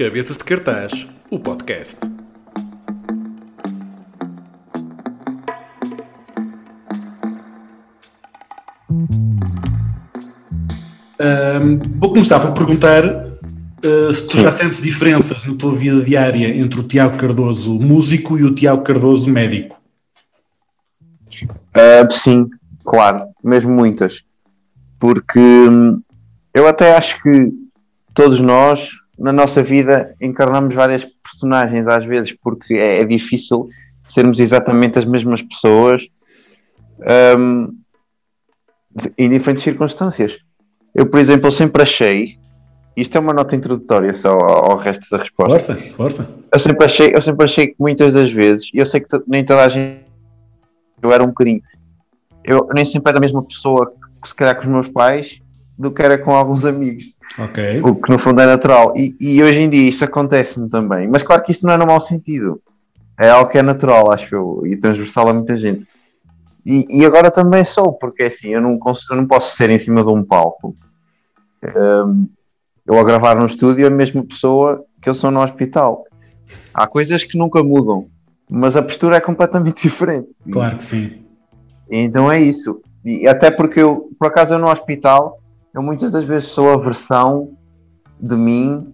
Cabeças de Cartaz, o podcast. Ahm, vou começar por perguntar ah, se tu já sentes diferenças na tua vida diária entre o Tiago Cardoso músico e o Tiago Cardoso médico. Uh, sim, claro, mesmo muitas. Porque hum, eu até acho que todos nós, na nossa vida, encarnamos várias personagens às vezes, porque é, é difícil sermos exatamente as mesmas pessoas de- em diferentes circunstâncias. Eu, por exemplo, sempre achei, isto é uma nota introdutória só ao, ao resto da resposta. Força, força. Eu sempre achei, eu sempre achei que muitas das vezes, e eu sei que nem toda a gente, eu era um bocadinho, eu nem sempre era a mesma pessoa que se calhar com os meus pais do que era com alguns amigos, Ok. o que no fundo é natural. E, e hoje em dia isso acontece-me também, mas claro que isto não é no mau sentido, é algo que é natural, acho eu, e transversal a muita gente. E, e agora também sou, porque é assim, eu não, cons- eu não posso ser em cima de um palco. Hum, eu a gravar no estúdio a mesma pessoa que eu sou no hospital. Há coisas que nunca mudam, mas a postura é completamente diferente. Claro que sim. Então é isso. E até porque eu, por acaso, eu no hospital, eu muitas das vezes sou a versão de mim.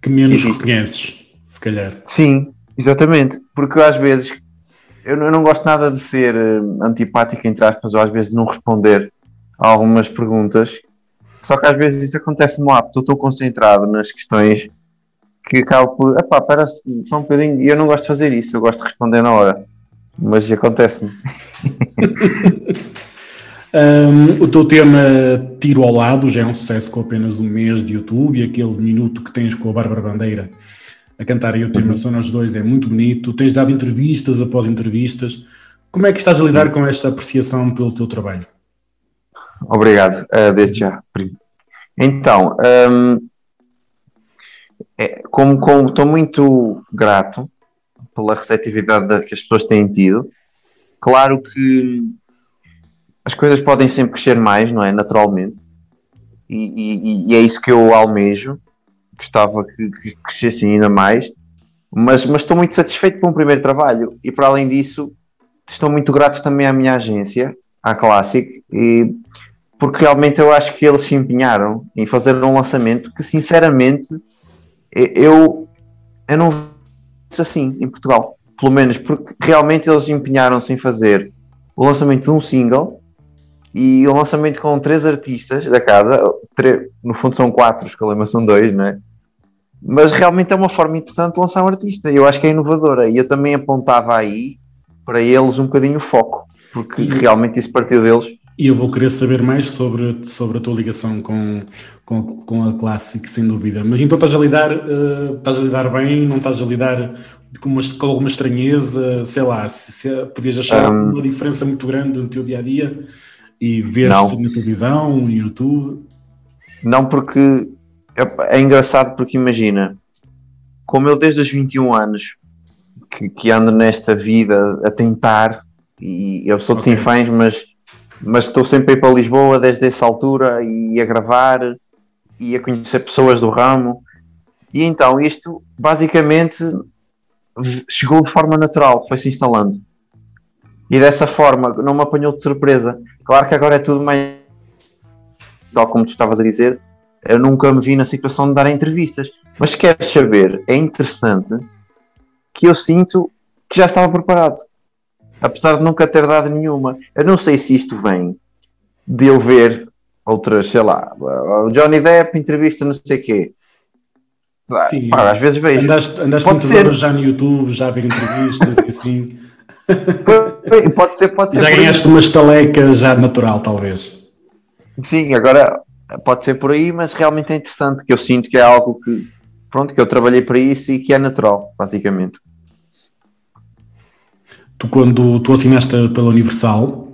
Que menos reconheces, se calhar. Sim, exatamente. Porque às vezes eu não, eu não gosto nada de ser eh, antipático, entre aspas, ou às vezes não responder a algumas perguntas. Só que às vezes isso acontece-me lá, porque eu estou concentrado nas questões que acabo por. Epá, parece só um bocadinho. E eu não gosto de fazer isso, eu gosto de responder na hora. Mas acontece-me. Um, o teu tema Tiro ao Lado já é um sucesso com apenas um mês de YouTube e aquele minuto que tens com a Bárbara Bandeira a cantarem o tema Só Nós Dois é muito bonito. Tens dado entrevistas após entrevistas. Como é que estás a lidar com esta apreciação pelo teu trabalho? Obrigado, eh, desde já. primo. Então, hum, é, como como estou muito grato pela receptividade da- que as pessoas têm tido, claro que as coisas podem sempre crescer mais, não é? Naturalmente. E, e- e é isso que eu almejo. Gostava que, que crescesse ainda mais. Mas, mas estou muito satisfeito com o primeiro trabalho. E para além disso, estou muito grato também à minha agência, à Classic, e porque realmente eu acho que eles se empenharam em fazer um lançamento que, sinceramente, eu, eu não vejo assim em Portugal. Pelo menos porque realmente eles empenharam-se em fazer o lançamento de um single e o lançamento com três artistas da casa. tre- no fundo são quatro, os Calema são dois, não é? Mas realmente é uma forma interessante de lançar um artista. Eu acho que é inovadora. E eu também apontava aí para eles um bocadinho o foco, porque E- realmente isso partiu deles. E eu vou querer saber mais sobre, sobre a tua ligação com, com, com a Classic, sem dúvida. Mas então estás a lidar, eh, estás a lidar bem, não estás a lidar com, uma, com alguma estranheza, sei lá, se, se podias achar Um, uma diferença muito grande no teu dia a dia e ver Não. na televisão, no YouTube. Não porque é, é engraçado porque imagina, como eu desde os 21 anos que, que ando nesta vida a tentar, e eu sou de Ok. Sinfãs, mas, mas estou sempre a ir para Lisboa desde essa altura e a gravar e a conhecer pessoas do ramo. E então isto basicamente chegou de forma natural, foi se instalando. E dessa forma não me apanhou de surpresa. Claro que agora é tudo mais tal como tu estavas a dizer, eu nunca me vi na situação de dar entrevistas. Mas queres saber, é interessante que eu sinto que já estava preparado. Apesar de nunca ter dado nenhuma. Eu não sei se isto vem de eu ver outras, sei lá, o Johnny Depp entrevista não sei quê. Sim. pá, às vezes vejo. Andaste, andaste horas já no YouTube, já a ver entrevistas e assim. Pode ser, pode ser. já ganhaste uma estaleca já natural, talvez. Sim, agora pode ser por aí, mas realmente é interessante que eu sinto que é algo que pronto, que eu trabalhei para isso e que é natural, basicamente. Tu, quando tu assinaste pela Universal,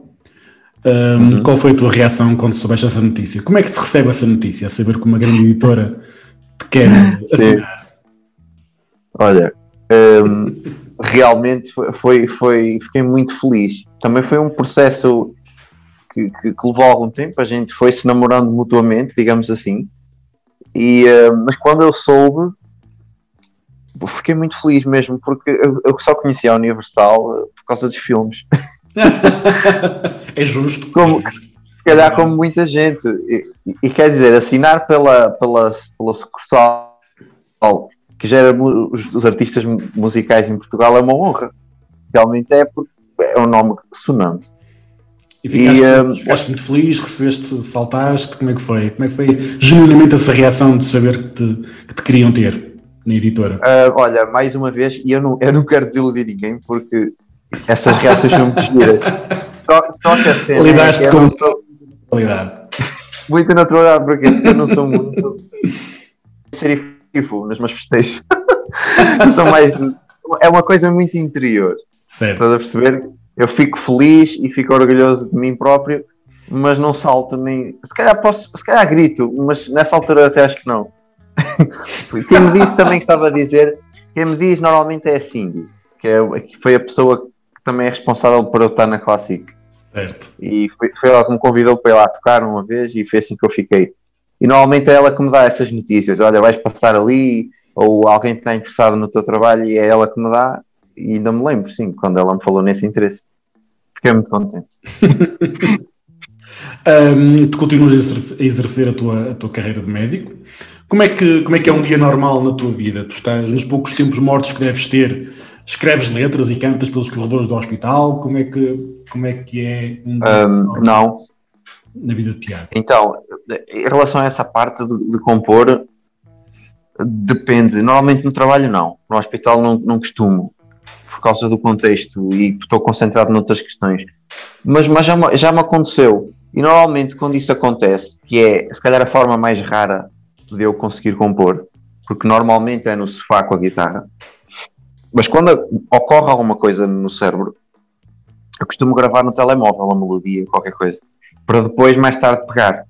hum, Uhum. qual foi a tua reação quando soubeste essa notícia? Como é que se recebe essa notícia? Saber que uma grande editora te quer assinar? Olha, hum, realmente foi, foi, foi- fiquei muito feliz. Também foi um processo que, que- que levou algum tempo, a gente foi se namorando mutuamente, digamos assim. E, uh, mas quando eu soube, fiquei muito feliz mesmo, porque eu, eu só conhecia a Universal uh, por causa dos filmes. é justo. Como, se calhar como muita gente. E, e, quer dizer, assinar pela, pela, pela sucursal que gera os, os, artistas musicais em Portugal é uma honra. Realmente é porque é um nome sonante. E ficaste, e, um, muito feliz, recebeste, saltaste, como é que foi? Como é que foi genuinamente essa reação de saber que te, que te queriam ter na editora? Uh, olha, mais uma vez, e eu não, eu não quero desiludir ninguém porque essas reações são muito giras. Só, só que a cena Lidaste é com naturalidade. Muita naturalidade, porque eu não sou muito serifo nos meus festejos. são mais de, é uma coisa muito interior. Certo. Estás a perceber? Eu fico feliz e fico orgulhoso de mim próprio, mas não salto nem. Se calhar posso, se calhar grito, mas nessa altura até acho que não. quem me disse também que estava a dizer, quem me diz normalmente é a Cindy, que, é, que foi a pessoa que também é responsável por eu estar na Classic. Certo. E foi, foi ela que me convidou para ir lá tocar uma vez e foi assim que eu fiquei. E normalmente é ela que me dá essas notícias: olha, vais passar ali, ou alguém está interessado no teu trabalho e é ela que me dá. E ainda me lembro, sim, quando ela me falou nesse interesse. Fiquei muito contente. um, tu continuas a exercer a tua, a tua carreira de médico. Como é, que, como é que é um dia normal na tua vida? Tu estás nos poucos tempos mortos que deves ter, escreves letras e cantas pelos corredores do hospital? Como é que, como é, que é um dia um, Não. Na vida de Tiago? Então, em relação a essa parte de, de compor, depende. Normalmente no trabalho não. No hospital não, não costumo por causa do contexto e estou concentrado noutras questões. Mas, mas já, já me aconteceu. E normalmente quando isso acontece, que é se calhar a forma mais rara de eu conseguir compor, porque normalmente é no sofá com a guitarra, mas quando ocorre alguma coisa no cérebro, eu costumo gravar no telemóvel a melodia, qualquer coisa, para depois mais tarde pegar.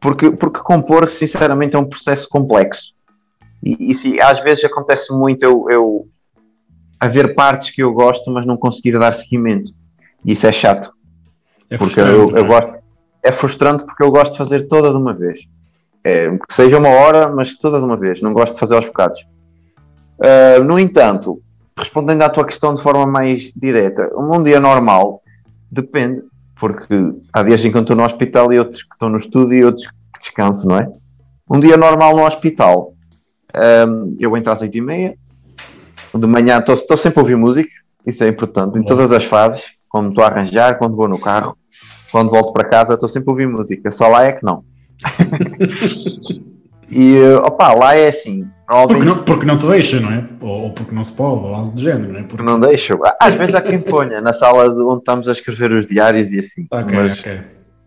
Porque, porque compor, sinceramente, é um processo complexo. E, e se, às vezes acontece muito eu, eu haver partes que eu gosto, mas não conseguir dar seguimento. E isso é chato. É porque eu, eu é? gosto. É frustrante porque eu gosto de fazer toda de uma vez. É, que seja uma hora, mas toda de uma vez. Não gosto de fazer aos bocados. Uh, no entanto, respondendo à tua questão de forma mais direta, um dia normal depende, porque há dias em que eu estou no hospital e outros que estão no estúdio e outros que descanso, não é? Um dia normal no hospital, um, eu entro às 8 e meia, de manhã estou sempre a ouvir música, isso é importante, em todas as fases, quando estou a arranjar, quando vou no carro, quando volto para casa, estou sempre a ouvir música, só lá é que não. e opa, lá é assim. Porque não, porque não te deixa, não é? Ou, ou, porque não se pode, ou algo do género, não é? Porque não deixa. Às vezes há quem ponha na sala onde estamos a escrever os diários e assim. Ok, mas ok.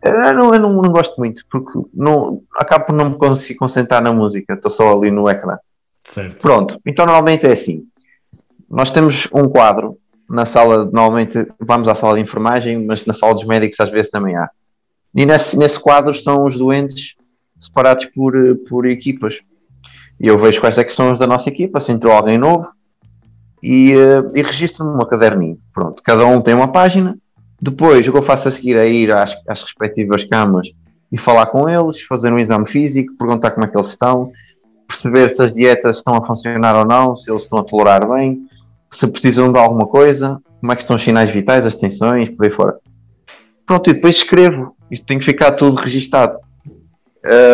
Eu, não, eu não, não, gosto muito, porque não, acabo por não me conseguir concentrar na música, estou só ali no ecrã. Certo. Pronto, então normalmente é assim nós temos um quadro na sala, normalmente vamos à sala de enfermagem, mas na sala dos médicos às vezes também há. E nesse, nesse quadro estão os doentes separados por, por equipas. E eu vejo quais é que são os da nossa equipa, se entrou alguém novo, e, uh, e registro-me numa caderninha. Pronto, cada um tem uma página. Depois, o que eu faço a seguir é ir às, às respectivas camas e falar com eles, fazer um exame físico, perguntar como é que eles estão, perceber se as dietas estão a funcionar ou não, se eles estão a tolerar bem, se precisam de alguma coisa, como é que estão os sinais vitais, as tensões, por aí fora. Pronto, e depois escrevo. Isto tem que ficar tudo registado.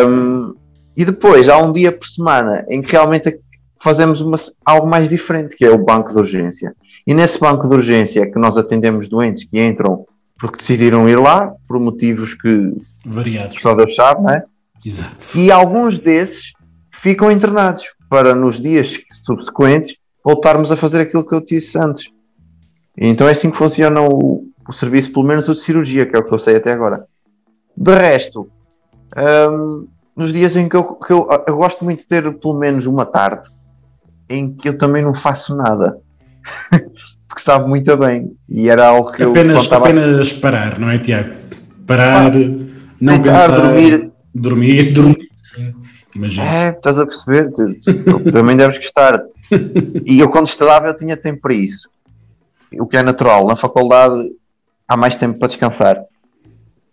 Um, e depois há um dia por semana em que realmente fazemos uma, algo mais diferente, que é o banco de urgência. E nesse banco de urgência é que nós atendemos doentes que entram porque decidiram ir lá, por motivos que variados. Só Deus sabe, não é? Exato. E alguns desses ficam internados para nos dias subsequentes voltarmos a fazer aquilo que eu disse antes. Então é assim que funciona o, o, serviço, pelo menos o de cirurgia, que é o que eu sei até agora. De resto, um, nos dias em que, eu, que eu, eu, gosto muito de ter pelo menos uma tarde em que eu também não faço nada. Porque sabe muito bem. E era algo que apenas, eu. Contava... Apenas parar, não é, Tiago? Parar, ah, não pensar. Dormir. Dormir, dormir. Sim, imagina. É, estás a perceber? também deves gostar. e eu, quando estudava, eu tinha tempo para isso. O que é natural. Na faculdade, há mais tempo para descansar.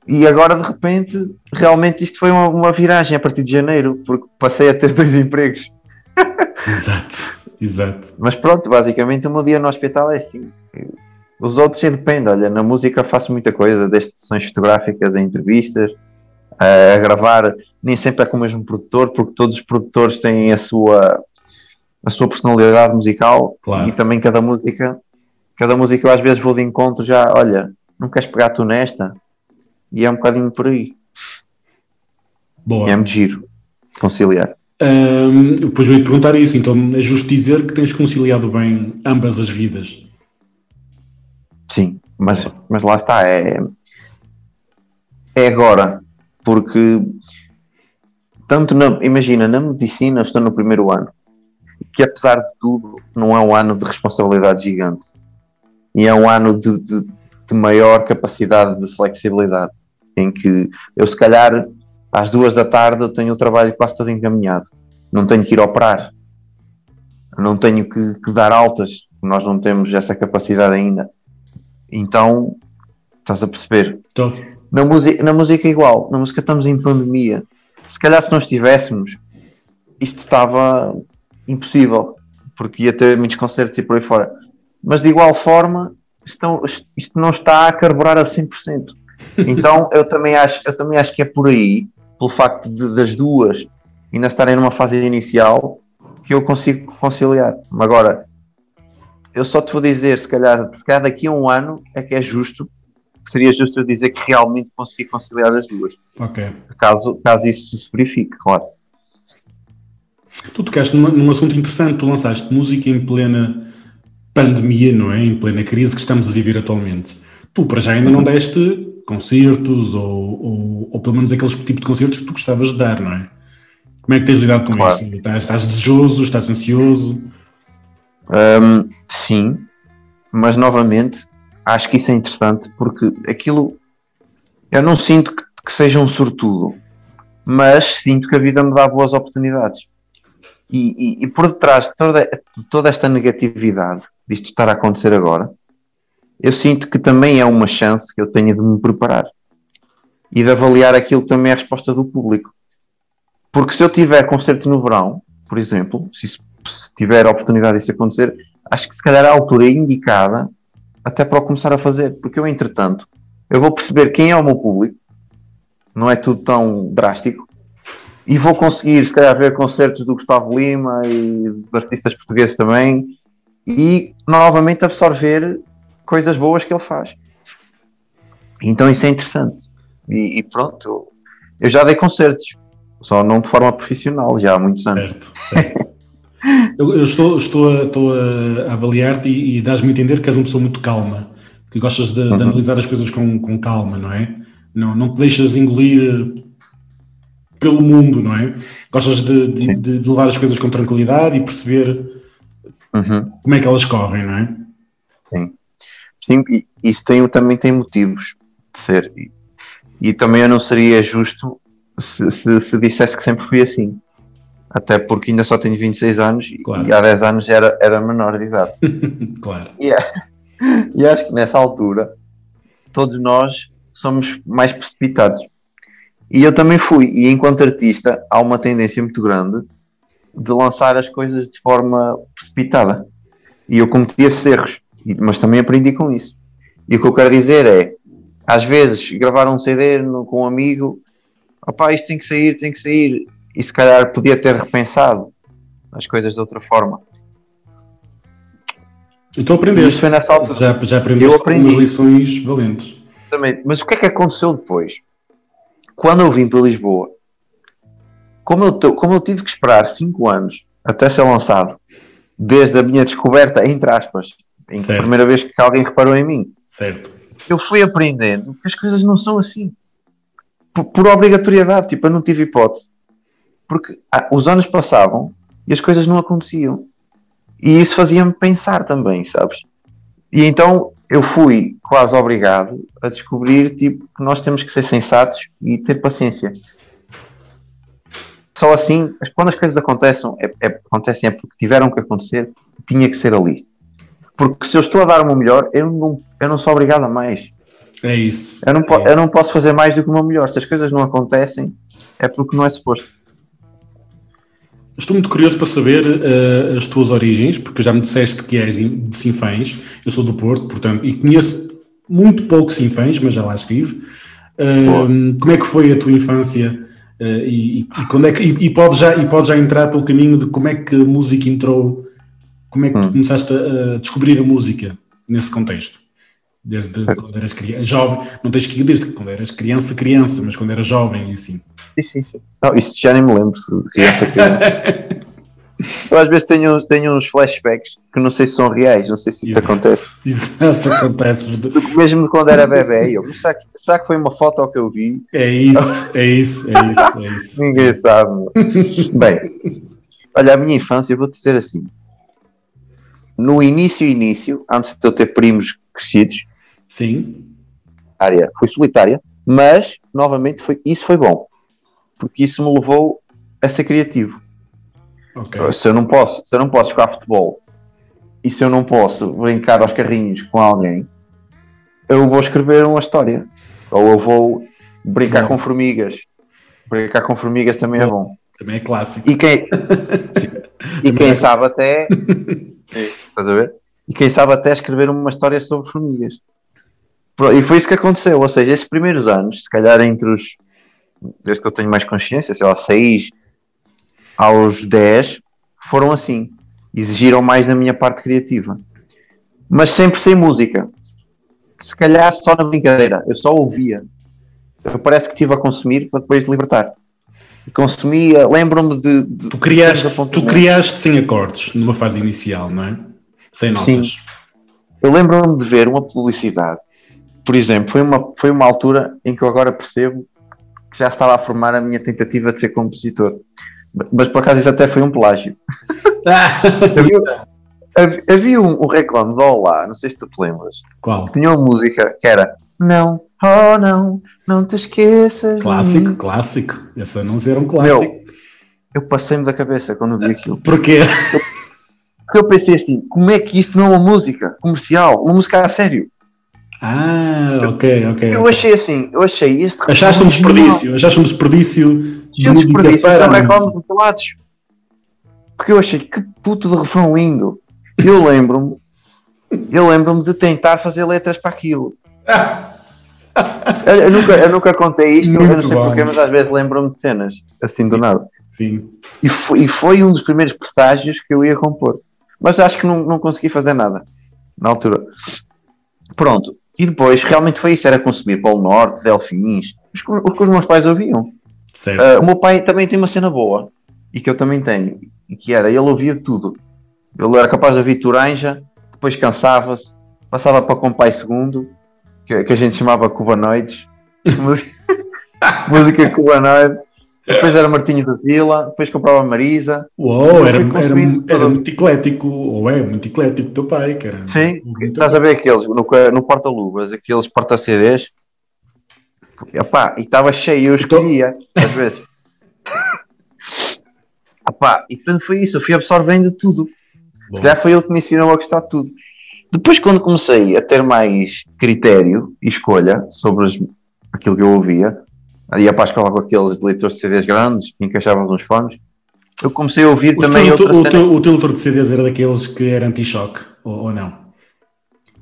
E agora, de repente, realmente isto foi uma, uma viragem a partir de janeiro, porque passei a ter dois empregos. Exato, exato. Mas pronto, basicamente o meu dia no hospital é assim. Os outros depende, olha, na música faço muita coisa, desde sessões fotográficas a entrevistas, a gravar, nem sempre é com o mesmo produtor, porque todos os produtores têm a sua, a sua personalidade musical Claro. e também cada música, cada música eu às vezes vou de encontro já, olha, não queres pegar tu nesta? E é um bocadinho por aí. Boa. E é muito giro conciliar. Ahm, depois eu ia perguntar isso, então é justo dizer que tens conciliado bem ambas as vidas. Sim, mas, mas lá está, é, é agora, porque tanto na, imagina, na medicina estou no primeiro ano, que apesar de tudo não é um ano de responsabilidade gigante e é um ano de, de, de maior capacidade de flexibilidade, em que eu se calhar às duas da tarde eu tenho o trabalho quase todo encaminhado, não tenho que ir operar, não tenho que, que dar altas, nós não temos essa capacidade ainda. Então, estás a perceber? Tô. Na música, na música é igual, na música estamos em pandemia. Se calhar se não estivéssemos, isto estava impossível, porque ia ter muitos concertos e por aí fora. Mas de igual forma, estão, isto não está a carburar a 100%. Então eu também acho, eu também acho que é por aí, pelo facto de, das duas ainda estarem numa fase inicial, que eu consigo conciliar. Agora, eu só te vou dizer, se calhar, se calhar daqui a um ano é que é justo, que seria justo eu dizer que realmente consegui conciliar as duas. Ok. Caso, caso isso se verifique, claro. Tu tocaste numa- num assunto interessante, tu lançaste música em plena pandemia, não é? Em plena crise que estamos a viver atualmente. Tu, para já, ainda não deste concertos ou, ou, ou pelo menos aqueles tipo de concertos que tu gostavas de dar, não é? Como é que tens lidado com Claro. isso? Estás, estás desejoso? Estás ansioso? Hum, sim, mas novamente acho que isso é interessante porque aquilo eu não sinto que, que seja um sortudo, mas sinto que a vida me dá boas oportunidades. E, e- e por detrás de toda, de toda esta negatividade disto estar a acontecer agora, eu sinto que também é uma chance que eu tenho de me preparar e de avaliar aquilo que também é a resposta do público. Porque se eu tiver concertos no verão, por exemplo, se, se tiver a oportunidade disso acontecer, acho que se calhar é a altura indicada até para eu começar a fazer, porque eu, entretanto, eu vou perceber quem é o meu público, não é tudo tão drástico, e vou conseguir, se calhar, ver concertos do Gustavo Lima e dos artistas portugueses também, e novamente absorver coisas boas que ele faz. Então isso é interessante. E, e pronto, eu, já dei concertos, só não de forma profissional, já há muitos anos. Certo, certo. eu, eu estou, estou, a, estou a avaliar-te e, e dás-me a entender que és uma pessoa muito calma, que gostas de, de Uhum. analisar as coisas com, com calma, não é? Não, não te deixas engolir pelo mundo, não é? Gostas de, de, de- de levar as coisas com tranquilidade e perceber Uhum. como é que elas correm, não é? Sim, e isso tem, também tem motivos de ser. E, e também eu não seria justo se, se, se dissesse que sempre fui assim. Até porque ainda só tenho 26 anos e- Claro. e há 10 anos era, era menor de idade. Claro. E, é- e acho que nessa altura todos nós somos mais precipitados. E eu também fui. E enquanto artista há uma tendência muito grande de lançar as coisas de forma precipitada. E eu cometi esses erros, mas também aprendi com isso. E o que eu quero dizer é, às vezes, gravar um CD no- com um amigo, opá, isto tem que sair, tem que sair, e se calhar podia ter repensado as coisas de outra forma. Então E aprendeste. foi nessa altura. Já, já aprendeste Eu aprendi. algumas lições valentes. Exatamente. Mas o que é que aconteceu depois? Quando eu vim para Lisboa, como eu, to- como eu tive que esperar 5 anos até ser lançado, desde a minha descoberta, entre aspas, em que a primeira vez que alguém reparou em mim, Certo. eu fui aprendendo que as coisas não são assim. Por, por obrigatoriedade, tipo, eu não tive hipótese. Porque ah, os anos passavam e as coisas não aconteciam. E isso fazia-me pensar também, sabes? E então eu fui quase obrigado a descobrir tipo, que nós temos que ser sensatos e ter paciência. Só assim, quando as coisas acontecem é, é- acontecem é porque tiveram que acontecer, tinha que ser ali. Porque se eu estou a dar o meu melhor, eu não, eu não sou obrigado a mais. É isso. Eu não, é isso. eu não posso fazer mais do que o meu melhor. Se as coisas não acontecem, é porque não é suposto. Estou muito curioso para saber eh, as tuas origens, porque já me disseste que és de Sinfãs. Eu sou do Porto, portanto, e conheço muito pouco Sinfãs, mas já lá estive. Boa. como é que foi a tua infância? Eh, e, e- quando é que, e, e pode já, e pode já entrar pelo caminho de como é que a música entrou, como é que tu Hum. começaste a, a descobrir a música nesse contexto? Desde Certo. quando eras criança, jovem, não tens que ir desde quando eras criança, criança, mas quando eras jovem e assim. Sim, sim, sim. Não, isso já nem me lembro criança criança. Eu às vezes tenho, tenho uns flashbacks que não sei se são reais, não sei se isso Exato. acontece. Exato, acontece. Mesmo quando era bebê, eu, será, que, será que foi uma foto que eu vi? É isso, é isso, é isso, é isso. Ninguém sabe. Bem, olha, a minha infância, eu vou-te dizer assim. No início, início, antes de eu ter primos crescidos, Sim, área foi solitária, mas, novamente, foi, isso foi bom. Porque isso me levou a ser criativo. ok. Se eu não posso, se eu não posso jogar futebol e se eu não posso brincar aos carrinhos com alguém, eu vou escrever uma história. Ou eu vou brincar Bom. com formigas. Brincar com formigas também é bom. Também é clássico. E quem, e quem sabe até. Estás a ver? E quem sabe até escrever uma história sobre formigas. E foi isso que aconteceu. Ou seja, esses primeiros anos, se calhar entre os. Desde que eu tenho mais consciência, sei lá, 6 aos 10, foram assim. Exigiram mais da minha parte criativa. Mas sempre sem música. Se calhar só na brincadeira. Eu só ouvia. Eu parece que estive a consumir para depois libertar. Consumia, lembro-me de, de- Tu criaste, tu criaste sem acordes numa fase inicial, não é? Sem notas. Eu lembro-me de ver uma publicidade, por exemplo, foi uma, foi uma altura em que eu agora percebo que já estava a formar a minha tentativa de ser compositor. Mas por acaso isso até foi um plágio. Havia, havia- um, um reclame de Olá, não sei se tu te lembras, Qual? tinha uma música que era Não, oh não, não te esqueças. Clássico, mim." clássico. Essa não era um clássico. Eu passei-me da cabeça quando vi aquilo. Porquê? Porque eu pensei assim, como é que isto não é uma música comercial, uma música a sério? Ah, ok, ok. Eu achei assim, eu achei este Achaste um desperdício, achaste um desperdício de Eu música desperdício, para é um música. de telados. Porque eu achei que puto de refrão lindo. Eu lembro-me, eu lembro-me de tentar fazer letras para aquilo. Eu, eu nunca, eu nunca contei isto, eu não Muito sei bom. porquê, mas às vezes lembro-me de cenas assim do nada. Sim. E foi, e foi um dos primeiros presságios que eu ia compor. Mas acho que não, não consegui fazer nada na altura. Pronto. E depois, realmente foi isso: era consumir Polo Norte, Delfins, os, que- os que os meus pais ouviam. Ah, o meu pai também tem uma cena boa e que eu também tenho, e que era, ele ouvia tudo. Ele era capaz de ouvir Turanja, depois cansava-se, passava para Compai Segundo, que, que a gente chamava Cubanoides, Música- música cubanoide, depois era Martinho da Vila, depois comprava Marisa. Uou, era, era, era muito eclético, ou é muito eclético teu pai, cara. Sim, Muito- estás a ver aqueles no, no porta-luvas, aqueles porta-CDs. Epá, e estava cheio, eu Então- escolhia, às vezes. Epá, e portanto foi isso, eu fui absorvendo tudo. Bom, Se calhar foi ele que me ensinou a gostar de tudo. Depois, quando comecei a ter mais critério e escolha sobre os- aquilo que eu ouvia, ia para a escola com aqueles leitores de CDs grandes, que encaixavam uns fones, eu comecei a ouvir Os também teu- o, teu, o teu leitor de CDs era daqueles que era anti-choque, ou, ou não?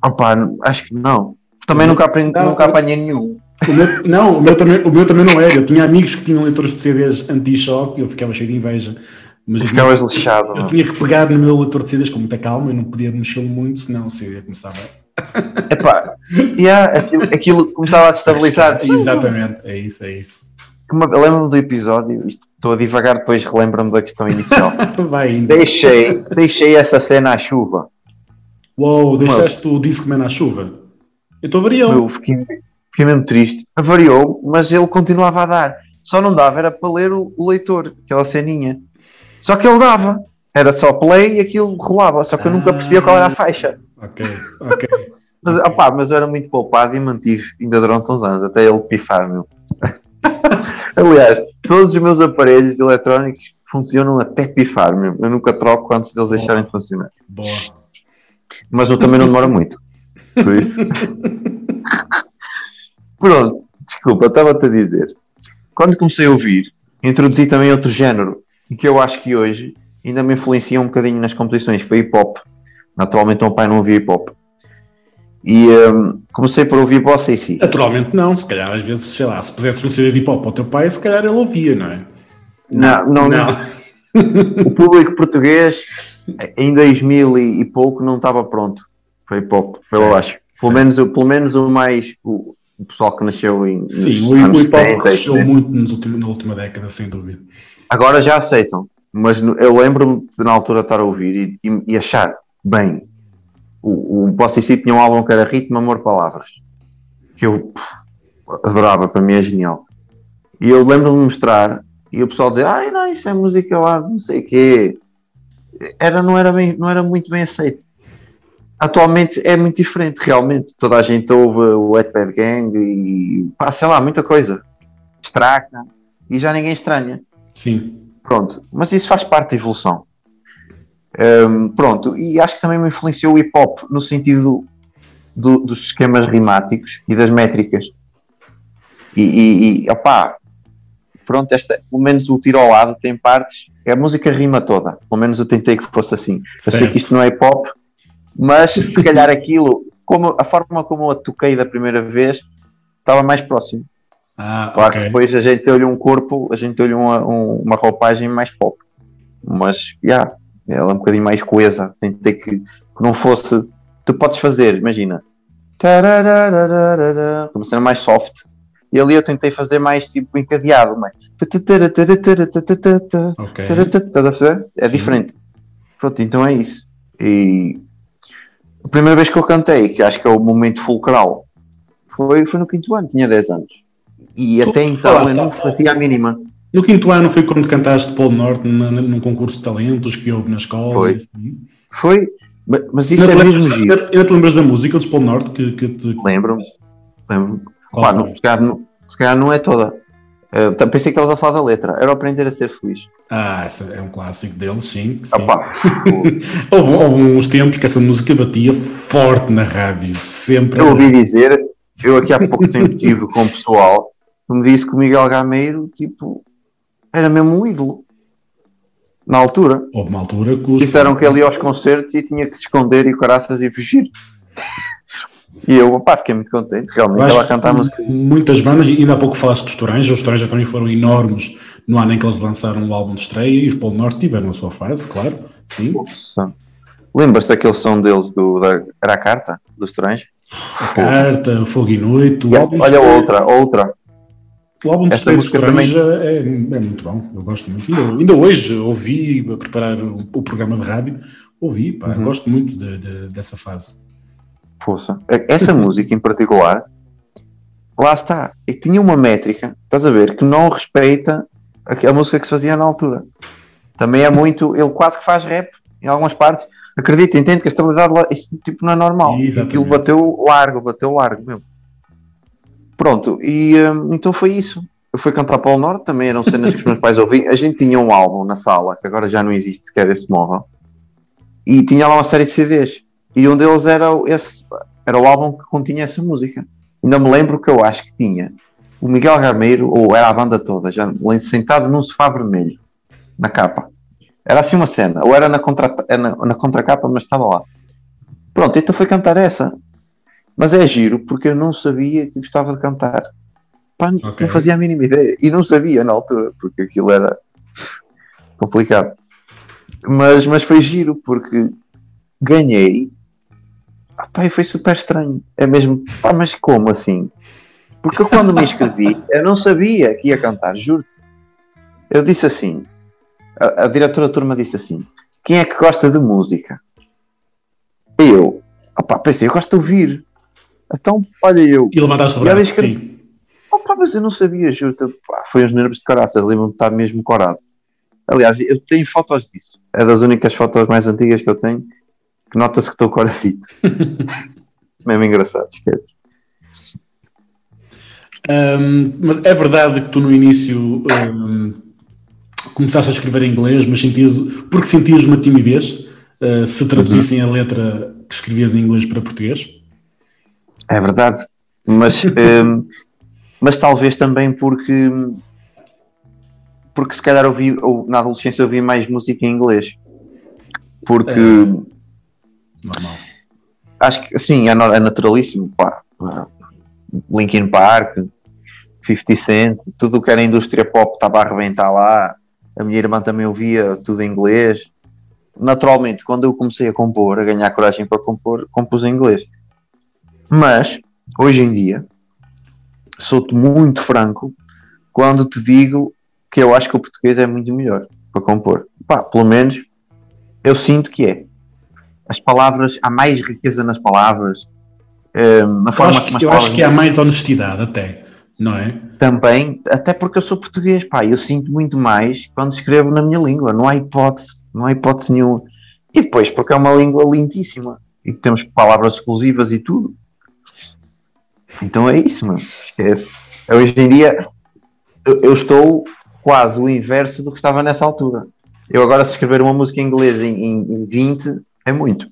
Opá, acho que não. Também Não. nunca, aprendi, Não, nunca eu- apanhei nenhum. O meu- não, o meu, também, o meu também não era. Eu tinha amigos que tinham leitores de CDs anti-choque e eu ficava cheio de inveja. Mas eu Ficavas lixado. eu não? tinha que pegar no meu leitor de CDs com muita calma, eu não podia mexê-lo muito, senão o CD começava Epá, yeah, aquilo, aquilo começava a destabilizar. Exatamente, é isso, é isso. Lembro-me do episódio, isto, estou a divagar, depois relembro-me da questão inicial. Vai ainda. deixei, deixei essa cena à chuva. Uou, deixaste o Discman à chuva. Eu estou variou. Eu fiquei, fiquei mesmo triste. Avariou, mas ele continuava a dar. Só não dava, era para ler o, o leitor, aquela ceninha. Só que ele dava. Era só play e aquilo rolava. Só que eu nunca percebia qual era a faixa. Ok, ok. Mas, opá, mas eu era muito poupado e mantive ainda durante uns anos, até ele pifar, meu. Aliás, todos os meus aparelhos eletrónicos funcionam até pifar, meu. Eu nunca troco antes deles deixarem de funcionar. Boa. Mas eu também não demora muito. Por isso. Pronto, desculpa, estava-te a dizer. Quando comecei a ouvir, introduzi também outro género, e que eu acho que hoje ainda me influencia um bocadinho nas composições, foi hip hop. Naturalmente, o meu pai não ouvia hip hop. E um, comecei por ouvir bossa e si. Naturalmente não, se calhar às vezes, sei lá, se pusesse um CD de hip hop ao teu pai, se calhar ele ouvia, não é? Não, não, não. o público português em 2000 e, pouco não estava pronto para hip hop, eu acho. Pelo menos, pelo menos o mais. O, o pessoal que nasceu em. Sim, o, o hip hop cresceu muito nos últimos, na última década, sem dúvida. Agora já aceitam, mas eu lembro-me de na altura estar a ouvir e, e, e achar, bem, o, o Bossa e tinha um álbum que era Ritmo, Amor, Palavras, que eu pff, adorava, para mim é genial. E eu lembro-me de mostrar e o pessoal dizer, ai não, isso é música lá, não sei o quê. Era, não, era bem, não era muito bem aceito. Atualmente é muito diferente, realmente. Toda a gente ouve o Wetpad Gang e pá, sei lá, muita coisa. Extraca e já ninguém estranha. Sim. Pronto, mas isso faz parte da evolução. Um, pronto, e acho que também me influenciou o hip hop no sentido do, dos esquemas rimáticos e das métricas. E, e, e opá, pronto, esta, pelo menos o tiro ao lado tem partes, a música rima toda, pelo menos eu tentei que fosse assim. Eu sei que isto não é hip hop, mas se calhar aquilo, como, a forma como eu a toquei da primeira vez, estava mais próximo. Ah, claro okay. que depois a gente olha um corpo, a gente olha uma, um, uma roupagem mais pop, mas já, yeah, ela é um bocadinho mais coesa. Tentei que, que não fosse. Tu podes fazer, imagina, como sendo mais soft, e ali eu tentei fazer mais tipo encadeado, mas okay. é Sim. diferente. Pronto, então é isso. E a primeira vez que eu cantei, que acho que é o momento fulcral, foi, foi no quinto ano, tinha 10 anos. E tu até então eu não fazia a mínima. No quinto ano foi quando cantaste Polo Norte num concurso de talentos que houve na escola? Foi. Assim. Foi, mas isso não é mesmo giro. Ainda te lembras da música dos Polo Norte que, que te... Lembro-me. Lembro Pá, não, se, calhar, não, se calhar não é toda. Uh, pensei que estavas a falar da letra. Era aprender a ser feliz. Ah, é um clássico deles, sim. sim. houve, houve, uns tempos que essa música batia forte na rádio. Sempre. Eu ouvi dizer, eu aqui há pouco tempo tive com o pessoal que me disse que o Miguel Gameiro, tipo, era mesmo um ídolo. Na altura. Houve uma altura que os... Disseram que ele ia aos concertos e tinha que se esconder e caraças e fugir. E eu, opá, fiquei muito contente, realmente, ela canta a música. Muitas bandas, ainda há pouco falaste dos Toranja, os Toranja também foram enormes no ano em que eles lançaram o álbum de estreia e os Polo Norte tiveram a sua fase, claro, sim. Lembras-te daquele som deles, do, da, era a carta dos Toranja? A carta, Fogo e Noite, o álbum Olha outra, outra. O álbum de dos Toranja também... é, é, muito bom, eu gosto muito. Ainda, ainda hoje ouvi, a preparar o, o, programa de rádio, ouvi, pá, uhum. gosto muito de, de, dessa fase. Força. Essa música em particular, lá está. E tinha uma métrica, estás a ver, que não respeita a, a música que se fazia na altura. Também é muito. Ele quase que faz rap em algumas partes. Acredita, entende que a estabilidade isto tipo não é normal. Exatamente. Aquilo bateu largo, bateu largo mesmo. Pronto, e um, então foi isso. Eu fui cantar para o Norte, também eram cenas que os meus pais ouviam. A gente tinha um álbum na sala, que agora já não existe sequer esse móvel, e tinha lá uma série de CDs. E um deles era, esse, era o álbum que continha essa música. Ainda me lembro que eu acho que tinha o Miguel Gameiro, ou era a banda toda, já sentado num sofá vermelho, na capa. Era assim uma cena, ou era na, contra, na, na contracapa, mas estava lá. Pronto, então foi cantar essa. Mas é giro, porque eu não sabia que gostava de cantar. Pá, okay. Não fazia a mínima ideia. E não sabia na altura, porque aquilo era complicado. Mas, mas foi giro, porque ganhei ah, pá, foi super estranho. É mesmo, pá, mas como assim? Porque eu, quando me inscrevi, eu não sabia que ia cantar, juro-te. Eu disse assim, a, a, diretora da turma disse assim, quem é que gosta de música? Eu, opá, pensei, eu gosto de ouvir. Então, olha eu. E levantaste o braço, sim. Opa, mas eu não sabia, juro-te. Foi uns nervos de coraça, lembro-me de estar mesmo corado. Aliás, eu tenho fotos disso. É das únicas fotos mais antigas que eu tenho que nota-se que estou corazito. Mesmo engraçado, esquece. Um, mas é verdade que tu no início um, começaste a escrever em inglês, mas sentias, porque sentias uma timidez uh, se traduzissem uhum. a letra que escrevias em inglês para português? É verdade, mas um, mas talvez também porque porque se calhar ouvi, ou, na adolescência ouvi mais música em inglês. Porque é. Normal. acho que sim, é, é naturalíssimo. Pá. Linkin Park, 50 Cent, tudo o que era indústria pop estava a arrebentar lá. A minha irmã também ouvia tudo em inglês. Naturalmente, quando eu comecei a compor, a ganhar coragem para compor, compus em inglês. Mas, hoje em dia, sou-te muito franco quando te digo que eu acho que o português é muito melhor para compor. Pá, pelo menos eu sinto que é. As palavras, há mais riqueza nas palavras. Um, na forma acho que, eu acho que há mais honestidade até, não é? Também, até porque eu sou português, pá, eu sinto muito mais quando escrevo na minha língua, não há hipótese, não há hipótese nenhuma. E depois, porque é uma língua lindíssima e temos palavras exclusivas e tudo. Então é isso, mano. Esquece. Hoje em dia eu, estou quase o inverso do que estava nessa altura. Eu agora, se escrever uma música em inglês em, em 20, é muito.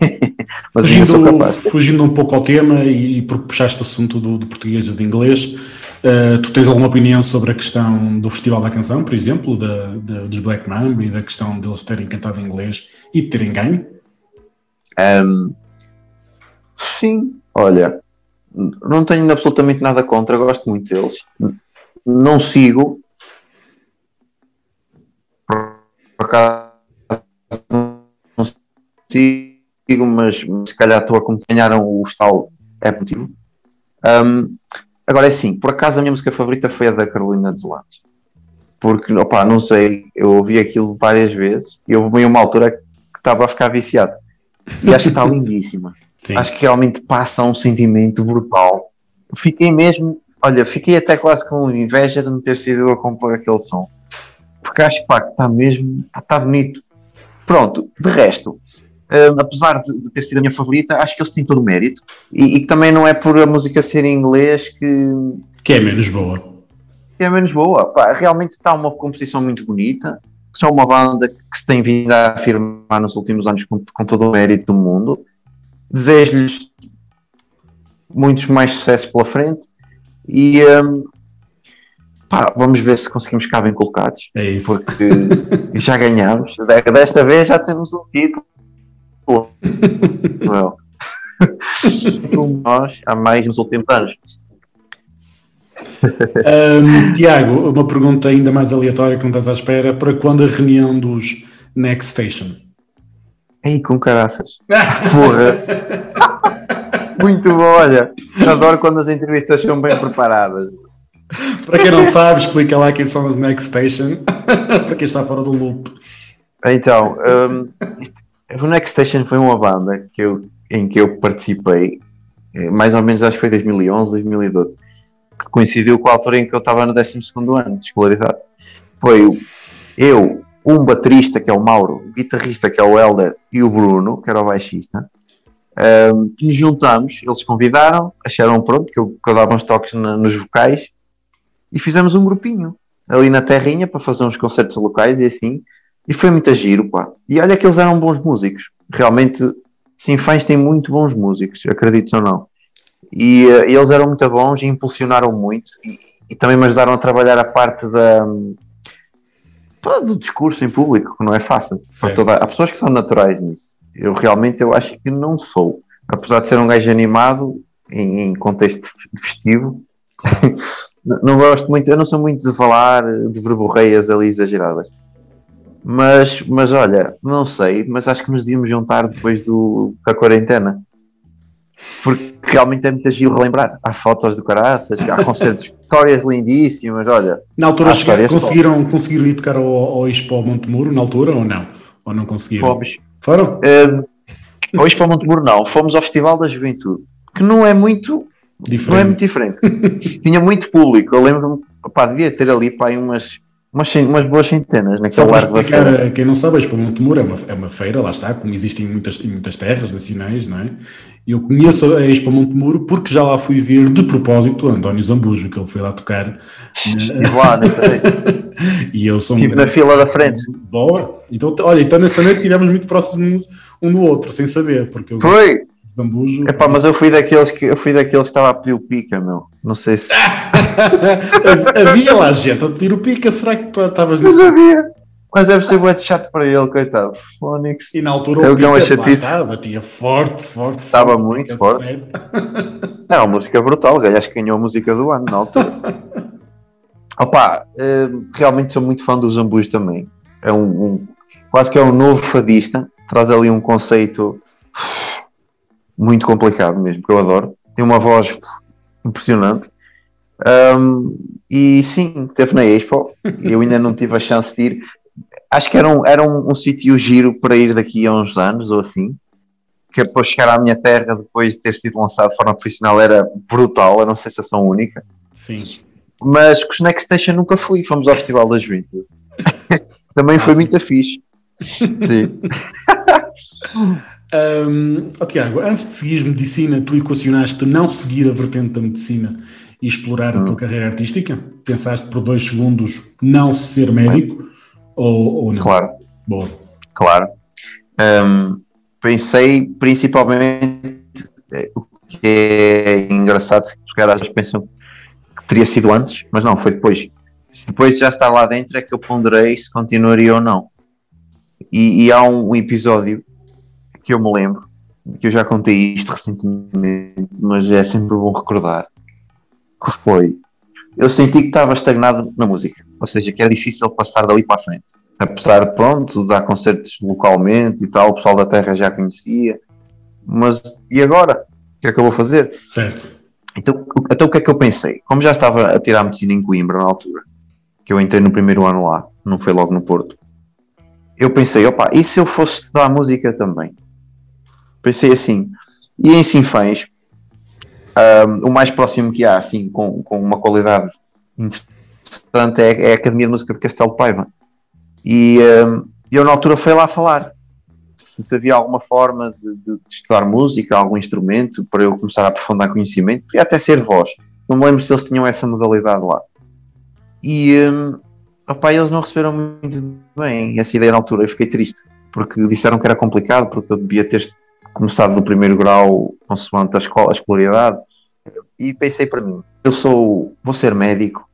Fugindo, fugindo um pouco ao tema e, porque puxaste o assunto do, do português e do inglês, uh, tu tens alguma opinião sobre a questão do Festival da Canção, por exemplo, da, da, dos Black Mamba e da questão deles terem cantado em inglês e de terem ganho? Um, sim, olha, não tenho absolutamente nada contra, gosto muito deles não sigo. Por acaso não sigo, mas se calhar estou a acompanhar o estalo é motivo. Um, agora é assim, por acaso a minha música favorita foi a da Carolina dos Landes. Porque, opá, não sei, eu ouvi aquilo várias vezes e houve uma altura que estava a ficar viciado. E acho que está lindíssima. Sim. Acho que realmente passa um sentimento brutal. Fiquei mesmo Olha, fiquei até quase com inveja de não ter sido eu a compor aquele som. Porque acho que está mesmo. está bonito. Pronto, de resto, um, apesar de, de, ter sido a minha favorita, acho que eles têm todo o mérito. E, e que também não é por a música ser em inglês que. Que é menos boa. Que é menos boa. Pá, realmente está uma composição muito bonita. São uma banda que se tem vindo a afirmar nos últimos anos com, com todo o mérito do mundo. Desejo-lhes muitos mais sucessos pela frente e um, pá, vamos ver se conseguimos ficar bem colocados. É isso. Porque já ganhamos. Desta vez já temos um título. Como nós há mais nos últimos anos. Um, Tiago, uma pergunta ainda mais aleatória que não estás à espera. Para quando a reunião dos Next Station? Ei, com caraças. Porra. Muito bom, olha. Adoro quando as entrevistas são bem preparadas. Para quem não sabe, explica lá quem são os Next Station, para quem está fora do loop. Então, um, isto, o Next Station foi uma banda que eu, em que eu participei, eh, mais ou menos acho que foi 2011, 2012, que coincidiu com a altura em que eu estava no 12 ano de escolaridade. Foi eu, um baterista que é o Mauro, o guitarrista que é o Helder e o Bruno, que era o baixista um, nos juntamos, eles convidaram, acharam pronto que eu, que eu dava uns toques na, nos vocais e fizemos um grupinho ali na terrinha para fazer uns concertos locais e assim. E foi muito giro, pá. E olha que eles eram bons músicos. Realmente, Sinfãs tem muito bons músicos, acredito ou não. E uh, eles eram muito bons e impulsionaram muito e, e, também me ajudaram a trabalhar a parte da, pá, do discurso em público, que não é fácil. Toda, há pessoas que são naturais nisso. Eu realmente eu acho que não sou. Apesar de ser um gajo animado em, em contexto festivo, não gosto muito, eu não sou muito de falar de verborreias ali exageradas. Mas, mas olha, não sei, mas acho que nos devíamos juntar depois do, da quarentena. Porque realmente é muito giro relembrar. Há fotos do caraças, há concertos, histórias lindíssimas, olha. Na altura conseguiram, conseguiram ir tocar ao, ao Expo Montemuro, na altura, ou não? Ou não conseguiram? Fomos, foram? Uh, hoje para Montemuro não, fomos ao Festival da Juventude, que não é muito diferente. Não é muito diferente. Tinha muito público, eu lembro-me, devia ter ali pá, umas umas, umas boas centenas naquele Só largo da feira. Quem não sabe, a Expo Montemur é uma, é uma feira, lá está, como existem em muitas, em muitas terras nacionais, não é? Eu conheço a Expo Montemuro porque já lá fui ver de propósito António Zambujo, que ele foi lá tocar. Estive lá, né? e eu sou Estive um na fila da frente. Boa. Então, olha, então nessa noite estivemos muito próximos um do outro, sem saber. Porque eu foi! Zambujo. Epá, mas eu fui daqueles que eu fui daqueles que estava a pedir o pica, meu. Não sei se. havia lá gente a pedir o pica, será que tu estavas Não sabia. Mas deve ser muito chato para ele, coitado. Fónix. E na altura Eu o pica achei lá está, batia forte, forte. Estava forte, muito forte. Não, a música é brutal. O gajo acho que ganhou a música do ano na altura. Opa, eh, realmente sou muito fã do Zambujo também. É um, um- quase que é um novo fadista. Traz ali um conceito muito complicado mesmo, que eu adoro. Tem uma voz impressionante. Ahm, e sim, teve na Expo. Eu ainda não tive a chance de ir. Acho que era um, era um, um sítio giro para ir daqui a uns anos ou assim. Que é depois chegar à minha terra depois de ter sido lançado de forma profissional era brutal, era uma sensação única. Sim. Mas com os Next Station nunca fui, fomos ao Festival da Juventude. Também foi Ah, sim. muito fixe. Sim. Hum, ó, Tiago, antes de seguires medicina, tu equacionaste não seguir a vertente da medicina e explorar a tua carreira artística? Pensaste por dois segundos não ser médico ou, ou não? Claro, Boa. claro. Ahm, pensei principalmente eh, o que é engraçado, se os caras pensam que teria sido antes, mas não, foi depois. Depois de já estar lá dentro é que eu ponderei se continuaria ou não. E, e há um episódio que eu me lembro, que eu já contei isto recentemente, mas é sempre bom recordar, que foi, eu senti que estava estagnado na música, ou seja, que era difícil passar dali para a frente. Apesar de, pronto, dar concertos localmente e tal, o pessoal da terra já conhecia, mas e agora? O que é que eu vou fazer? Certo. Então, então o que é que eu pensei? Como já estava a tirar medicina em Coimbra na altura, que eu entrei no primeiro ano lá, não foi logo no Porto, eu pensei, opa, e se eu fosse estudar música também? Pensei assim, e em Sinfãs, ahm, o mais próximo que há, assim, com, com uma qualidade interessante é, é a Academia de Música de Castelo Paiva. E ahm, eu na altura fui lá falar se havia alguma forma de, de- de estudar música, algum instrumento, para eu começar a aprofundar conhecimento, podia até ser voz. Não me lembro se eles tinham essa modalidade lá. E hum, opá, eles não receberam muito bem essa ideia na altura. Eu fiquei triste, porque disseram que era complicado, porque eu devia ter começado do primeiro grau consoante a escola, a escolaridade. E pensei para mim, eu sou, vou ser médico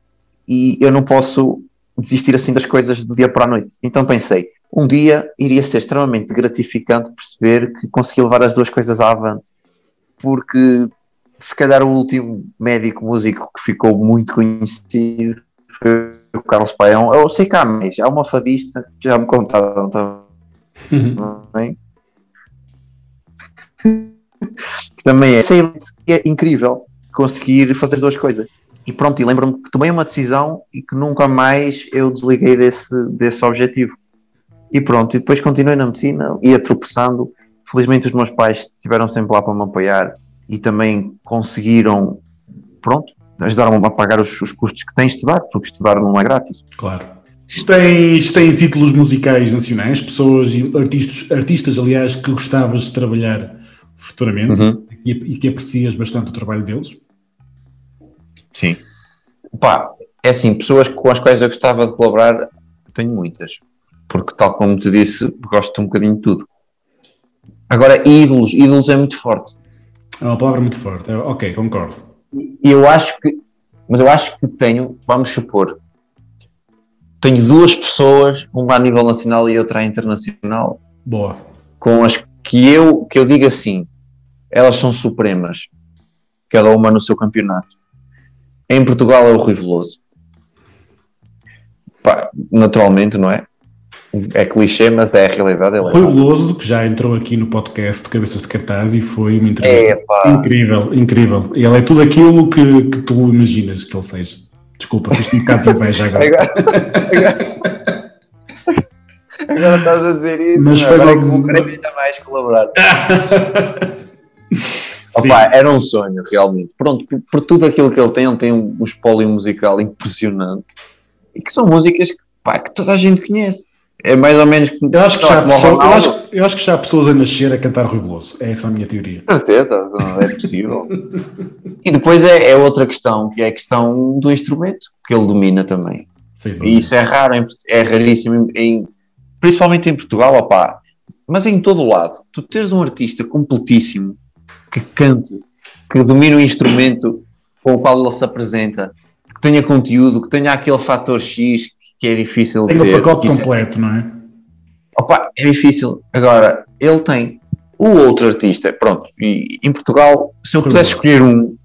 e eu não posso desistir assim das coisas do dia para a noite. Então pensei, um dia iria ser extremamente gratificante perceber que consegui levar as duas coisas à avante. Porque se calhar o último médico músico que ficou muito conhecido foi o Carlos Paião. Eu sei que há mais, há uma fadista que já me contaram também. que também é, é incrível conseguir fazer duas coisas. E pronto, e lembro-me que tomei uma decisão e que nunca mais eu desliguei desse, desse objetivo. E pronto, e depois continuei na medicina, ia tropeçando. Felizmente os meus pais estiveram sempre lá para me apoiar e também conseguiram, pronto, ajudaram-me a pagar os, os custos que têm de estudar, porque estudar não é grátis. Claro. Tens, tens ídolos musicais nacionais, pessoas, e artistas, artistas, aliás, que gostavas de trabalhar futuramente e, e que aprecias bastante o trabalho deles? Sim. Pá, é assim, pessoas com as quais eu gostava de colaborar, tenho muitas. Porque, tal como te disse, gosto um bocadinho de tudo. Agora, ídolos, ídolos é muito forte. É uma palavra muito forte. É- ok, concordo. E eu acho que, mas eu acho que tenho, vamos supor, tenho duas pessoas, uma a nível nacional e outra a internacional, Boa. com as que eu, que eu digo assim, elas são supremas, cada uma no seu campeonato. Em Portugal é o Rui Veloso. Pá, naturalmente, não é? É clichê, mas é a realidade. É Rui. Veloso, que já entrou aqui no podcast de Cabeças de Cartaz e foi uma entrevista pá. incrível, incrível. Ele é tudo aquilo que, que tu imaginas que ele seja. Desculpa, fiz um bocado de inveja agora. Agora, agora, agora estás a dizer isso, Mas não, foi agora é logo- que querer ainda mais colaborar. Sim. Opa, era um sonho, realmente. Pronto, por, por tudo aquilo que ele tem, ele tem um, um espólio musical impressionante e que são músicas que, pá, que toda a gente conhece. É mais ou menos Eu acho, que já pessoa- eu, acho, eu acho que já há pessoas a nascer a cantar Rui Veloso. É essa a minha teoria. certeza, é possível. e depois é, é outra questão, que é a questão do instrumento, que ele domina também. Sem E isso é raro, em- é raríssimo, em- principalmente em Portugal, opá, mas em todo o lado. Tu teres um artista completíssimo que cante, que domine o instrumento com o qual ele se apresenta, que tenha conteúdo, que tenha aquele fator X que é difícil tem ter. Tem o pacote é completo, é... não é? Opa, é difícil. Agora, ele tem o outro artista, pronto, e em Portugal, se eu pudesse escolher um,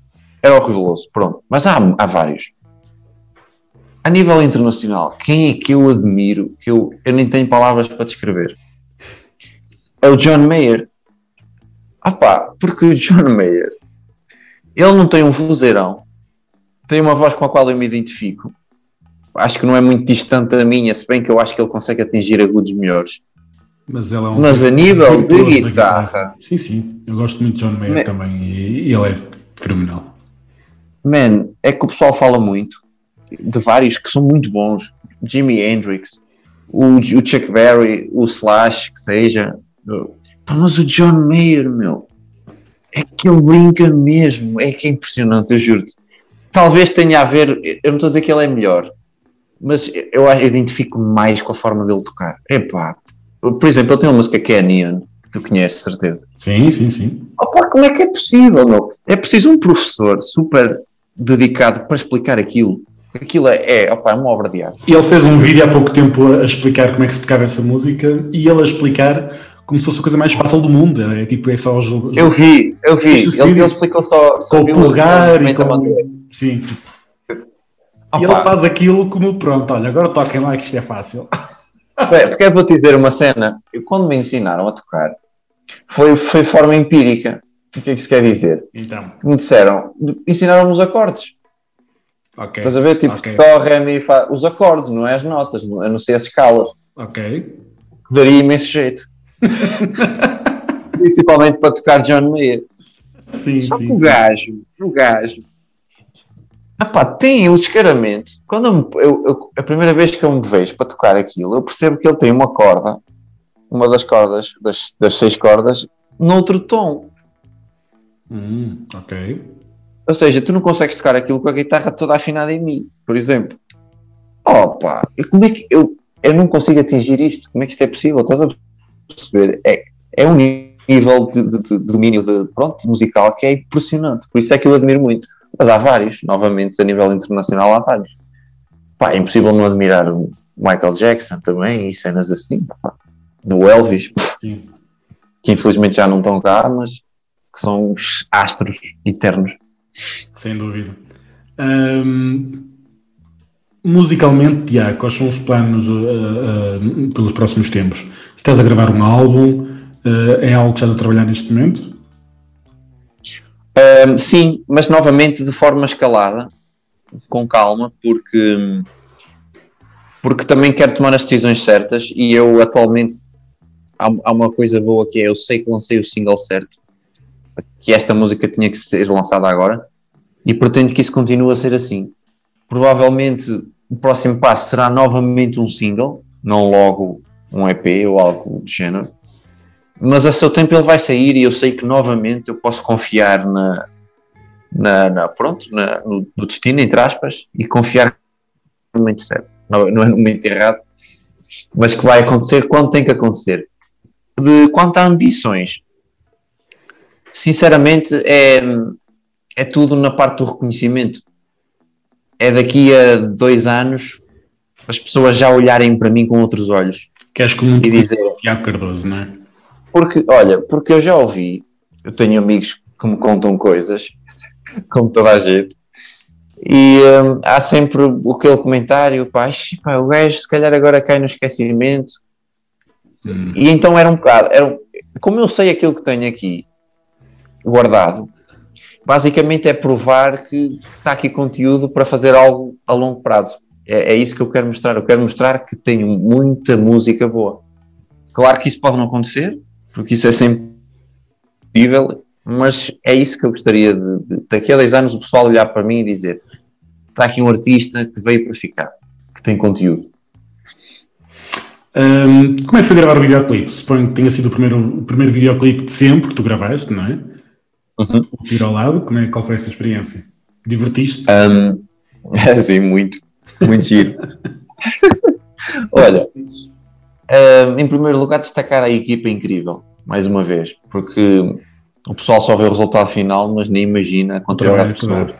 era o Rui pronto, mas há, há vários. A nível internacional, quem é que eu admiro, que eu, eu nem tenho palavras para descrever? É o John Mayer. Ah pá, porque o John Mayer, ele não tem um vozeirão, tem uma voz com a qual eu me identifico, acho que não é muito distante da minha, se bem que eu acho que ele consegue atingir agudos melhores. Mas, ela é um Mas a nível de guitarra, guitarra, Sim, sim. Eu gosto muito de John Mayer man, também e, ele é fenomenal. Man, é que o pessoal fala muito de vários que são muito bons. Jimi Hendrix, o, o Chuck Berry, o Slash, que seja. Mas o John Mayer, meu, é que ele brinca mesmo. É que é impressionante, eu juro-te. Talvez tenha a ver, eu não estou a dizer que ele é melhor, mas eu identifico mais com a forma dele tocar. Epá, por exemplo, ele tem uma música que é Neon, que tu conheces, certeza. Sim, sim, sim. Opa, como é que é possível, meu? É preciso um professor super dedicado para explicar aquilo. Aquilo é, é, opa, é uma obra de arte. Ele fez um vídeo há pouco tempo a explicar como é que se tocava essa música e ele a explicar como se fosse a coisa mais fácil do mundo. É tipo, é só o jogo. Eu vi, eu vi. Ele, ele, explicou só, só com o pulgar e com... Sim. E ele faz aquilo como pronto, olha, agora toquem lá que isto é fácil. É, porque é para te dizer uma cena, eu, quando me ensinaram a tocar, foi, foi forma empírica. O que é que isso quer dizer? Então. Me disseram, ensinaram-me os acordes. Estás a ver? Tipo, okay. Dó, Ré, Mi, Fá, os acordes, não é as notas, eu não sei as escalas. Ok. Que daria imenso jeito. Principalmente para tocar John Mayer. Sim, Só sim. que o gajo, o gajo, Epá, tem o descaramento. Quando eu, eu, a primeira vez que eu me vejo para tocar aquilo, eu percebo que ele tem uma corda, uma das cordas, das, das seis cordas, noutro tom. Hum, ok. Ou seja, tu não consegues tocar aquilo com a guitarra toda afinada em mim, por exemplo. Opa, e como é que eu, eu não consigo atingir isto? Como é que isto é possível? Estás a perceber? É, é um nível de, de, de domínio de, pronto, musical que é impressionante. Por isso é que eu admiro muito. Mas há vários, novamente, a nível internacional há vários. Pá, é impossível não admirar o Michael Jackson também e cenas assim. Pá. Do Elvis, Sim. que infelizmente já não estão cá, mas que são os astros eternos. Sem dúvida. Um, musicalmente, Tiago, quais são os planos uh, uh, pelos próximos tempos? Estás a gravar um álbum? Uh, é algo que estás a trabalhar neste momento? Um, sim, mas novamente de forma escalada, com calma, porque, porque também quero tomar as decisões certas e eu atualmente há, há uma coisa boa que é eu sei que lancei o single certo, que esta música tinha que ser lançada agora e pretendo que isso continue a ser assim. Provavelmente o próximo passo será novamente um single, não logo um EP ou algo do género mas a seu tempo ele vai sair e eu sei que novamente eu posso confiar na, na, na pronto, na, no, no, destino, entre aspas, e confiar no momento certo. Não, é no momento errado, mas que vai acontecer quando tem que acontecer. De quanto a ambições, sinceramente, é, é tudo na parte do reconhecimento. É daqui a dois anos as pessoas já olharem para mim com outros olhos. Queres como e dizer Tiago Cardoso, não é? Porque, olha, porque eu já ouvi, eu tenho amigos que me contam coisas, como toda a gente, e hum, há sempre aquele comentário, pá, pá, o gajo se calhar agora cai no esquecimento. Hum. E então era um bocado, era como eu sei aquilo que tenho aqui guardado, basicamente é provar que, está aqui conteúdo para fazer algo a longo prazo. É, é, isso que eu quero mostrar. Eu quero mostrar que tenho muita música boa. Claro que isso pode não acontecer, porque isso é sempre possível, mas é isso que eu gostaria de, de, daqui a 10 anos o pessoal olhar para mim e dizer está aqui um artista que veio para ficar, que tem conteúdo. Um, como é que foi gravar o videoclipe? Suponho que tenha sido o primeiro, o primeiro videoclipe de sempre que tu gravaste, não é? Uhum. O tiro ao lado, como é, qual foi essa experiência? Divertiste? Um, é sim, muito, muito giro. Olha, Uh, em primeiro lugar, destacar a equipa incrível, mais uma vez, porque O pessoal só vê o resultado final, mas nem imagina a quantidade de pessoas.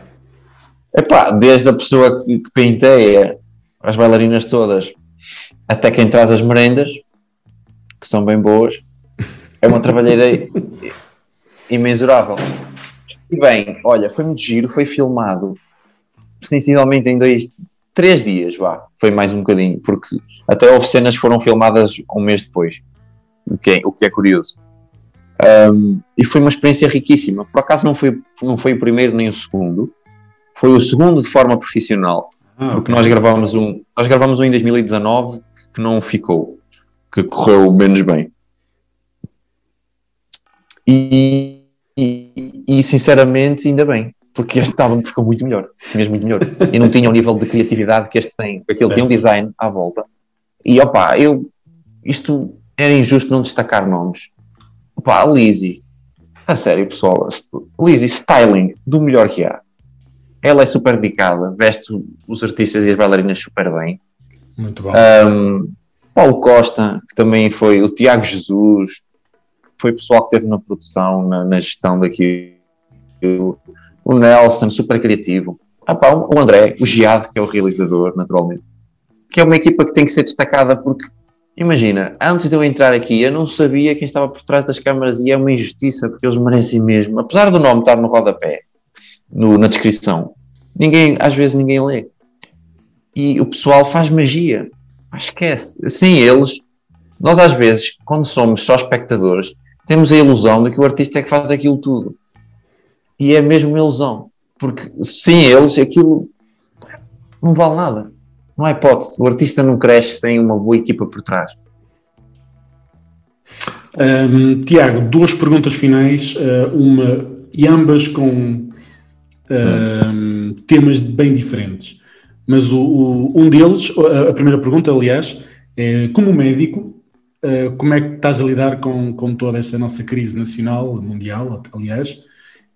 Epá, desde a pessoa que, que penteia as bailarinas todas até quem traz as merendas, que são bem boas, é uma trabalheira imensurável. E bem, olha, foi muito giro, foi filmado sensivelmente em dois, três dias, vá, foi mais um bocadinho, porque até houve cenas que foram filmadas um mês depois, o que é, o que é curioso. Um, e foi uma experiência riquíssima. Por acaso não foi, não foi o primeiro nem o segundo, foi o segundo de forma profissional, ah, porque okay. nós gravamos um, nós gravamos um em 2019 que não ficou, que correu menos bem. E, e, e sinceramente, ainda bem, porque este álbum ficou muito melhor, mesmo muito melhor. E não tinha o nível de criatividade que este tem, porque ele tem um design à volta. E opá, eu, isto era injusto não destacar nomes. Opá, Lizzie, a sério pessoal, Lizzie, styling do melhor que há. Ela é super dedicada, veste os artistas e as bailarinas super bem. Muito bom. Um, Paulo Costa, que também foi, o Tiago Jesus, foi pessoal que esteve na produção, na, na gestão daqui. O Nelson, super criativo. Ah, pá, o André, o Giado, que é o realizador, naturalmente. Que é uma equipa que tem que ser destacada porque, imagina, antes de eu entrar aqui, eu não sabia quem estava por trás das câmaras e é uma injustiça porque eles merecem mesmo. Apesar do nome estar no rodapé, no, na descrição. Ninguém, às vezes ninguém lê. E o pessoal faz magia. Mas esquece. Sem eles, nós às vezes, quando somos só espectadores, temos a ilusão de que o artista é que faz aquilo tudo. E é mesmo uma ilusão. Porque sem eles, aquilo não vale nada. Não há hipótese. O artista não cresce sem uma boa equipa por trás. Um, Tiago, duas perguntas finais, uh, uma e ambas com uh, temas bem diferentes. Mas o, o, um deles, a primeira pergunta, aliás, é como médico, uh, como é que estás a lidar com, com toda esta nossa crise nacional, mundial, aliás,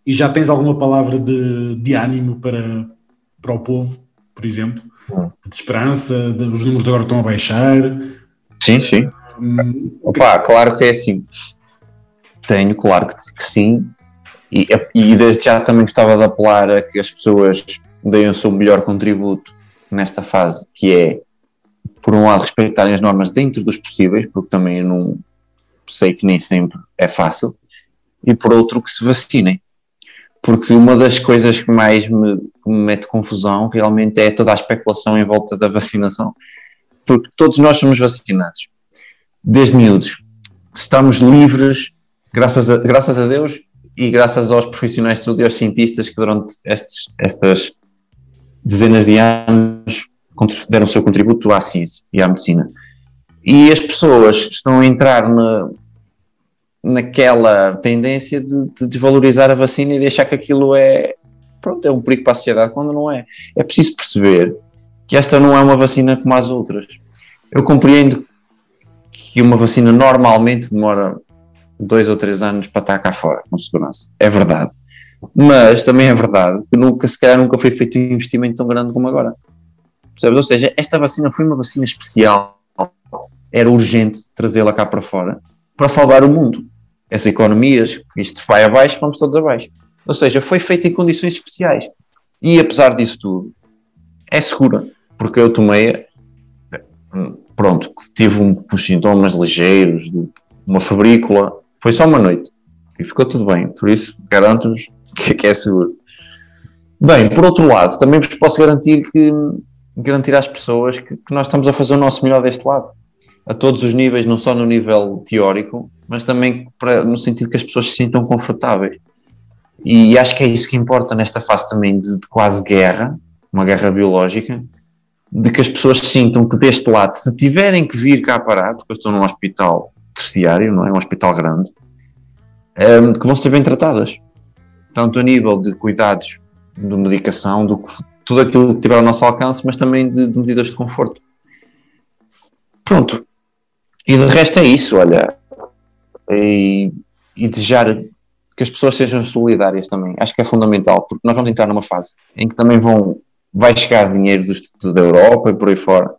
e já tens alguma palavra de, de ânimo para, para o povo, por exemplo? De esperança, de, os números agora estão a baixar? Sim, sim. Hum, Opa, claro que é assim. Tenho, claro que, que sim. E, e desde já também gostava de apelar a que as pessoas deem o seu melhor contributo nesta fase, que é, por um lado, respeitarem as normas dentro dos possíveis, porque também não sei que nem sempre é fácil, e por outro, que se vacinem. Porque uma das coisas que mais me, me mete confusão realmente é toda a especulação em volta da vacinação. Porque todos nós somos vacinados, desde miúdos. Estamos livres, graças a, graças a Deus, e graças aos profissionais de saúde e aos cientistas que durante estes, estas dezenas de anos deram o seu contributo à ciência e à medicina. E as pessoas estão a entrar na, naquela tendência de, de, desvalorizar a vacina e de achar que aquilo é, pronto, é um perigo para a sociedade, quando não é. É preciso perceber que esta não é uma vacina como as outras. Eu compreendo que uma vacina normalmente demora dois ou três anos para estar cá fora, com segurança. É verdade. Mas também é verdade que nunca, se calhar, nunca foi feito um investimento tão grande como agora. Percebes? Ou seja, esta vacina foi uma vacina especial. Era urgente trazê-la cá para fora para salvar o mundo. As economias, isto vai abaixo, vamos todos abaixo. Ou seja, foi feita em condições especiais. E apesar disso tudo, é segura. Porque eu tomei, pronto, tive uns sintomas ligeiros, de uma febrícula, foi só uma noite e ficou tudo bem. Por isso, garanto-vos que, que, é seguro. Bem, por outro lado, também vos posso garantir que garantir às pessoas que, que nós estamos a fazer o nosso melhor deste lado, a todos os níveis, não só no nível teórico, mas também para, no sentido que as pessoas se sintam confortáveis. E acho que é isso que importa nesta fase também de, de quase guerra, uma guerra biológica, de que as pessoas sintam que deste lado, se tiverem que vir cá parar, porque eu estou num hospital terciário, não é? Um hospital grande, um, ehm, que vão ser bem tratadas. Tanto a nível de cuidados de medicação, do, tudo aquilo que tiver ao nosso alcance, mas também de, de medidas de conforto. Pronto. E de resto é isso, olha. E, e desejar que as pessoas sejam solidárias também. Acho que é fundamental, porque nós vamos entrar numa fase em que também vão, vai chegar dinheiro do, da Europa e por aí fora,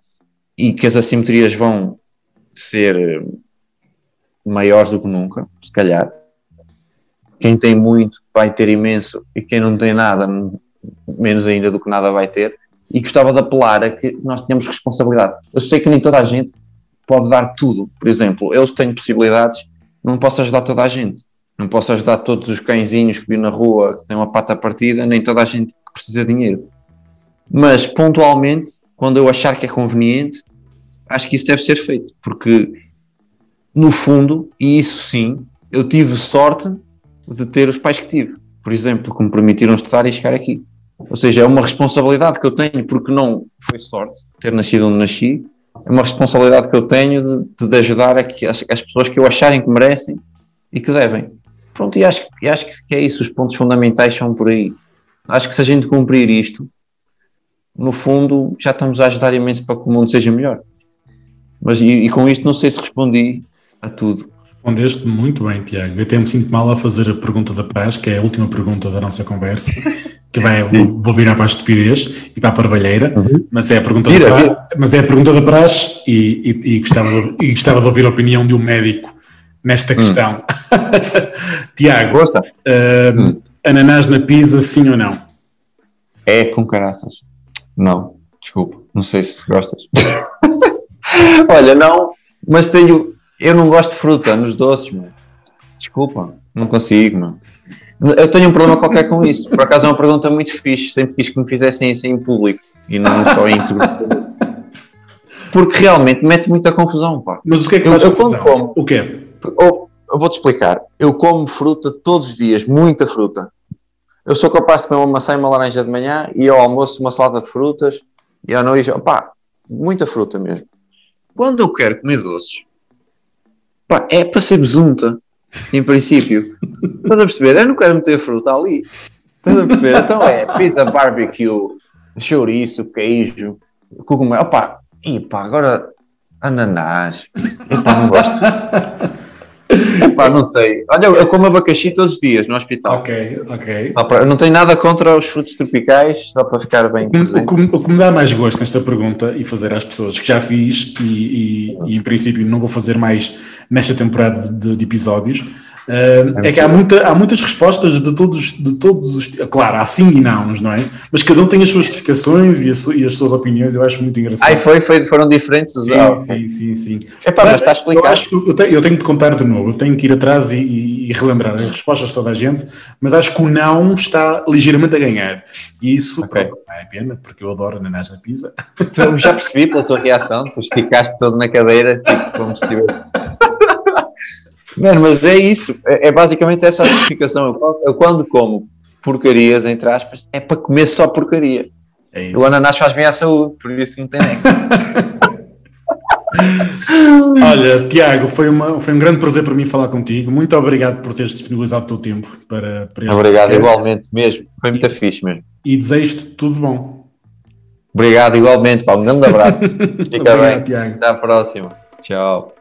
e que as assimetrias vão ser maiores do que nunca, se calhar. quem tem muito vai ter imenso e quem não tem nada, menos ainda do que nada vai ter. E gostava de apelar a que nós tenhamos responsabilidade. Eu sei que nem toda a gente pode dar tudo. Por exemplo, eu tenho possibilidades, não posso ajudar toda a gente. Não posso ajudar todos os cãezinhos que vi na rua que têm uma pata partida, nem toda a gente que precisa de dinheiro. Mas pontualmente, quando eu achar que é conveniente, acho que isso deve ser feito, porque no fundo, e isso sim, eu tive sorte de ter os pais que tive. Por exemplo, que me permitiram estudar e chegar aqui. Ou seja, é uma responsabilidade que eu tenho, porque não foi sorte ter nascido onde nasci, é uma responsabilidade que eu tenho de, de ajudar a que as, as, pessoas que eu acharem que merecem e que devem. Pronto, e acho, e acho que é isso, os pontos fundamentais são por aí. Acho que se a gente cumprir isto, no fundo, já estamos a ajudar imenso para que o mundo seja melhor. Mas e, e com isto não sei se respondi a tudo. Respondeste muito bem, Tiago. Eu até me sinto mal a fazer a pergunta da praxe, que é a última pergunta da nossa conversa, que vai, vou, vou, virar para a estupidez e para a parvalheira, uhum. mas, é a pergunta vira, da praxe, mas é a pergunta da praxe e, e, e, gostava de, e gostava de ouvir a opinião de um médico nesta hum. questão. Tiago, uh, hum. ananás na pizza, sim ou não? É com caraças. Não, desculpa, não sei se gostas. Olha, não, mas tenho. Eu não gosto de fruta nos doces, mano. Desculpa, não consigo, mano. Eu tenho um problema qualquer com isso. Por acaso é uma pergunta muito fixe. Sempre quis que me fizessem isso em público e não só em Porque realmente mete muita confusão, pá. Mas o que é que eu, faz eu confusão? Como, o quê? Eu, eu vou-te explicar. Eu como fruta todos os dias, muita fruta. Eu sou capaz de comer uma maçã e uma laranja de manhã e ao almoço uma salada de frutas e à noite, pá, muita fruta mesmo. Quando eu quero comer doces, pá, é para ser besunta, em princípio. Estás a perceber? Eu não quero meter fruta ali. Estás a perceber? Então é pizza barbecue, chouriço, queijo, cogumelo. Opá, e pá, agora ananás. Epá, não gosto. Epá, não sei. Olha, eu como abacaxi todos os dias no hospital. Ok, ok. Para, não tenho nada contra os frutos tropicais, só para ficar bem. O que, o, que, me dá mais gosto nesta pergunta e fazer às pessoas que já fiz e, e, e em princípio não vou fazer mais nesta temporada de, de episódios é que há, muita, há muitas respostas de todos, de todos os. Claro, há sim e não, não é? Mas cada um tem as suas justificações e, a, e as suas opiniões, eu acho muito engraçado. Ai, foi, foi, foram diferentes os sim, ah, sim, sim, sim. Epá, mas, mas está explicado. Eu, acho que eu, tenho, eu tenho de contar de novo, eu tenho que ir atrás e, e, e, relembrar as respostas de toda a gente, mas acho que o não está ligeiramente a ganhar. E isso okay. pronto, é pena, porque eu adoro ananás na pizza. Tu, já percebi pela tua reação, tu esticaste todo na cadeira, tipo, como se tivesse. Mano, mas é isso. É, é basicamente essa a justificação. Eu, eu, quando como porcarias, entre aspas, é para comer só porcaria. É o ananás faz bem à saúde, por isso não tem nexo. Olha, Tiago, foi, uma, foi um grande prazer para mim falar contigo. Muito obrigado por teres disponibilizado o teu tempo para, para este Obrigado, podcast. igualmente, mesmo. Foi muito e, fixe mesmo. E desejo-te tudo bom. Obrigado, igualmente. Pá, um grande abraço. Fica obrigado, bem. Tiago. Até à próxima. Tchau.